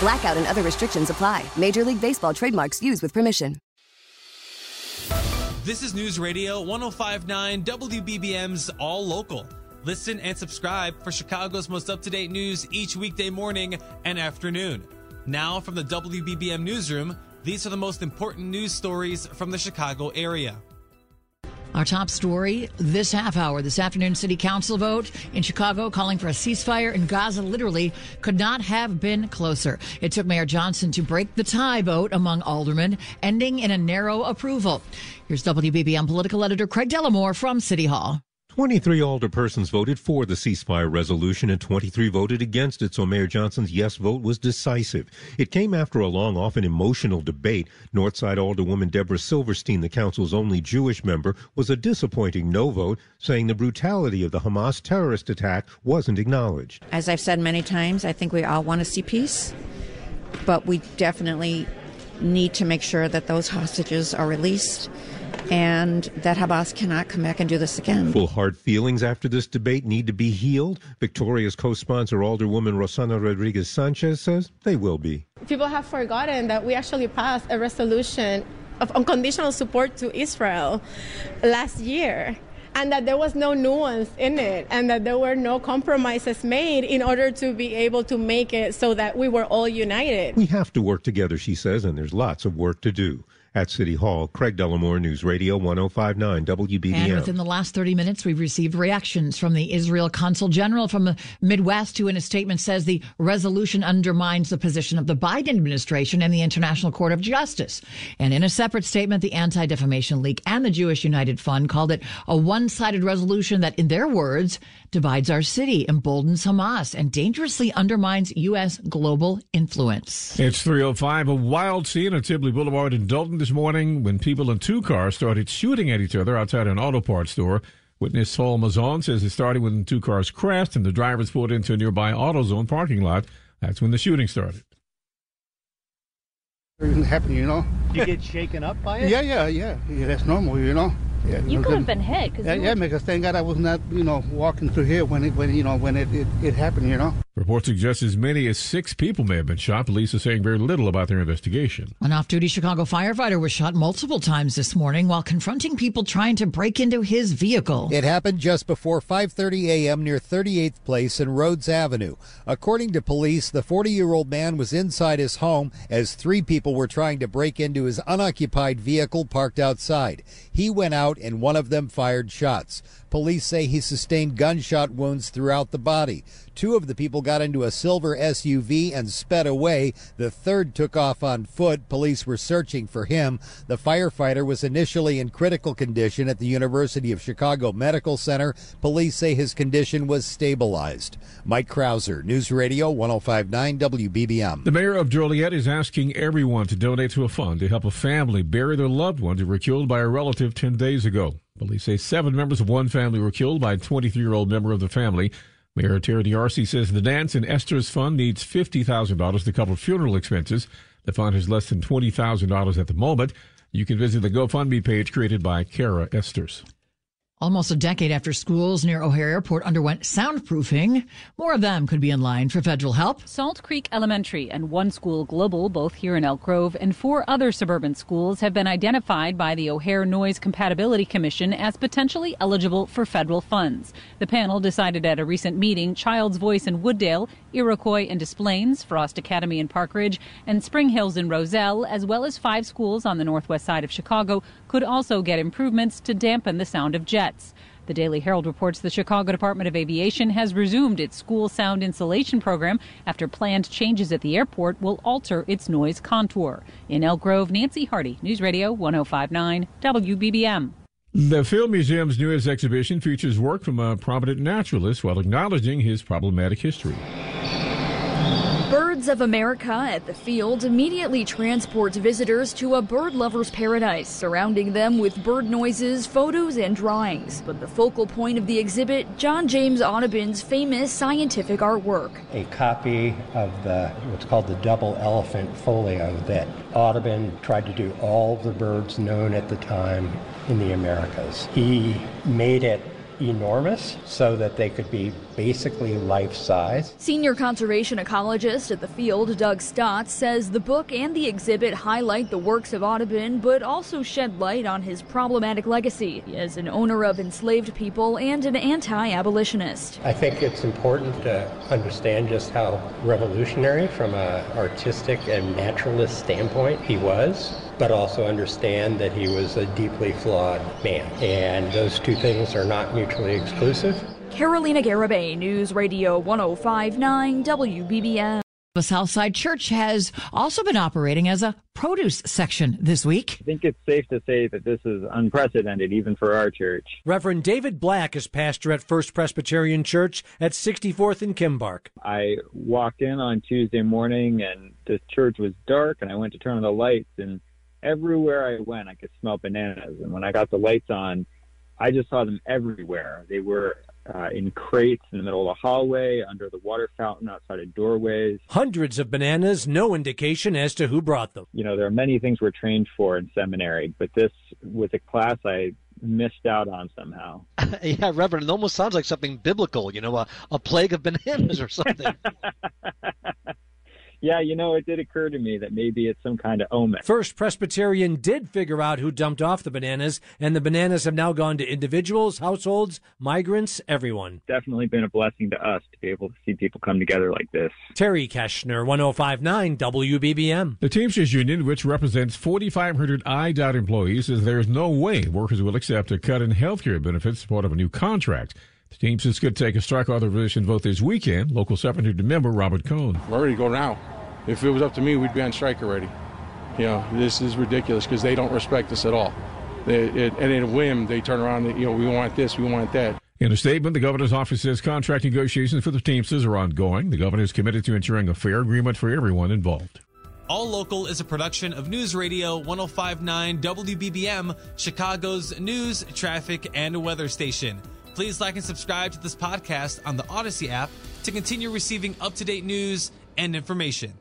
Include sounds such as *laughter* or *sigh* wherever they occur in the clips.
Blackout and other restrictions apply. Major League Baseball trademarks used with permission. This is News Radio 1059 WBBM's All Local. Listen and subscribe for Chicago's most up to date news each weekday morning and afternoon. Now, from the WBBM Newsroom, these are the most important news stories from the Chicago area. Our top story this half hour, this afternoon, City Council vote in Chicago calling for a ceasefire in Gaza literally could not have been closer. It took Mayor Johnson to break the tie vote among aldermen, ending in a narrow approval. Here's WBBM political editor Craig Dellimore from City Hall. 23 alderpersons voted for the ceasefire resolution and 23 voted against it, so Mayor Johnson's yes vote was decisive. It came after a long, often emotional debate. Northside Alderwoman Debra Silverstein, the council's only Jewish member, was a disappointing no vote, saying the brutality of the Hamas terrorist attack wasn't acknowledged. As I've said many times, I think we all want to see peace, but we definitely need to make sure that those hostages are released and that Hamas cannot come back and do this again. Full hard feelings after this debate need to be healed. Victoria's co sponsor, Alderwoman Rossana Rodriguez Sanchez, says they will be. People have forgotten that we actually passed a resolution of unconditional support to Israel last year and that there was no nuance in it and that there were no compromises made in order to be able to make it so that we were all united. We have to work together, she says, and there's lots of work to do at City Hall. Craig Dellimore, News Radio 1059 WBBM. And within the last 30 minutes, we've received reactions from the Israel Consul General from the Midwest, who in a statement says the resolution undermines the position of the Biden administration and the International Court of Justice. And in a separate statement, the Anti Defamation League and the Jewish United Fund called it a one sided resolution that, in their words, divides our city, emboldens Hamas, and dangerously undermines U.S. global influence. It's 305, a wild scene at Sibley Boulevard in Dolton this morning when people in two cars started shooting at each other outside an auto parts store. Witness Saul Mazon says it started when two cars crashed and the drivers pulled into a nearby AutoZone parking lot. That's when the shooting started. Everything happened, you know. you get shaken up by it? Yeah, yeah, yeah. Yeah, that's normal, you know. Yeah, you could have been hit. Cause yeah, yeah, because thank God I was not, you know, walking through here when it, when you know, when it, it, it happened, you know. Reports suggest as many as six people may have been shot. Police are saying very little about their investigation. An off-duty Chicago firefighter was shot multiple times this morning while confronting people trying to break into his vehicle. It happened just before 5:30 a.m. near 38th Place and Rhodes Avenue. According to police, the 40-year-old man was inside his home as three people were trying to break into his unoccupied vehicle parked outside. He went out and one of them fired shots. Police say he sustained gunshot wounds throughout the body. Two of the people got into a silver SUV and sped away. The third took off on foot. Police were searching for him. The firefighter was initially in critical condition at the University of Chicago Medical Center. Police say his condition was stabilized. Mike Krauser, News Radio 1059 WBBM. The mayor of Joliet is asking everyone to donate to a fund to help a family bury their loved ones who were killed by a relative 10 days ago. Police say seven members of one family were killed by a 23 year old member of the family. Mayor Terry D'Arcy says the Nance and Esters Fund needs $50,000 to cover funeral expenses. The fund has less than $20,000 at the moment. You can visit the GoFundMe page created by Kara Esters. Almost a decade after schools near O'Hare Airport underwent soundproofing, more of them could be in line for federal help. Salt Creek Elementary and One School Global, both here in Elk Grove, and four other suburban schools have been identified by the O'Hare Noise Compatibility Commission as potentially eligible for federal funds. The panel decided at a recent meeting Child's Voice in Wood Dale Iroquois and Des Plaines, Frost Academy in Park Ridge, and Spring Hills in Roselle, as well as five schools on the northwest side of Chicago, could also get improvements to dampen the sound of jets. The Daily Herald reports the Chicago Department of Aviation has resumed its school sound insulation program after planned changes at the airport will alter its noise contour. In Elk Grove, Nancy Hardy, News Radio 1059 WBBM. The Field Museum's newest exhibition features work from a prominent naturalist while acknowledging his problematic history. Birds of America at the field immediately transports visitors to a bird lover's paradise, surrounding them with bird noises, photos, and drawings. But the focal point of the exhibit, John James Audubon's famous scientific artwork. A copy of the what's called the double elephant folio that Audubon tried to do all the birds known at the time in the Americas. He made it enormous so that they could be basically life size. Senior conservation ecologist at the field, Doug Stotz, says the book and the exhibit highlight the works of Audubon, but also shed light on his problematic legacy as an owner of enslaved people and an anti abolitionist. I think it's important to understand just how revolutionary from an artistic and naturalist standpoint he was but also understand that he was a deeply flawed man. And those two things are not mutually exclusive. Carolina Garibay, News Radio 1059 WBBM. The Southside Church has also been operating as a produce section this week. I think it's safe to say that this is unprecedented even for our church. Reverend David Black is pastor at First Presbyterian Church at 64th and Kimbark. I walked in on Tuesday morning and the church was dark and I went to turn on the lights and everywhere I went, I could smell bananas. And when I got the lights on, I just saw them everywhere. They were uh, in crates in the middle of the hallway, under the water fountain, outside of doorways. Hundreds of bananas, no indication as to who brought them. You know, there are many things we're trained for in seminary, but this was a class I missed out on somehow. *laughs* yeah, Reverend, it almost sounds like something biblical, you know, a, a plague of bananas or something. *laughs* yeah, you know, it did occur to me that maybe it's some kind of omen. First Presbyterian did figure out who dumped off the bananas, and the bananas have now gone to individuals, households, migrants, everyone. Definitely been a blessing to us to be able to see people come together like this. Terry Keshner, 1059 WBBM. The Teamsters Union, which represents 4,500 IDOT employees, says there is no way workers will accept a cut in health care benefits as part of a new contract. The Teamsters could take a strike authorization vote this weekend. Local 700 member Robert Cohn. We're ready to go now. If it was up to me, we'd be on strike already. You know, this is ridiculous because they don't respect us at all. They, it, and in a whim, they turn around and, you know, we want this, we want that. In a statement, the governor's office says contract negotiations for the Teamsters are ongoing. The governor is committed to ensuring a fair agreement for everyone involved. All Local is a production of News Radio 1059 WBBM, Chicago's news, traffic, and weather station. Please like and subscribe to this podcast on the Audacy app to continue receiving up to date news and information.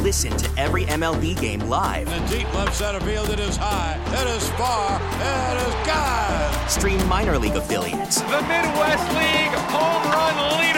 Listen to every MLB game live. In the deep left center field, it is high, it is far, it is God. Stream minor league affiliates. The Midwest League home run leader.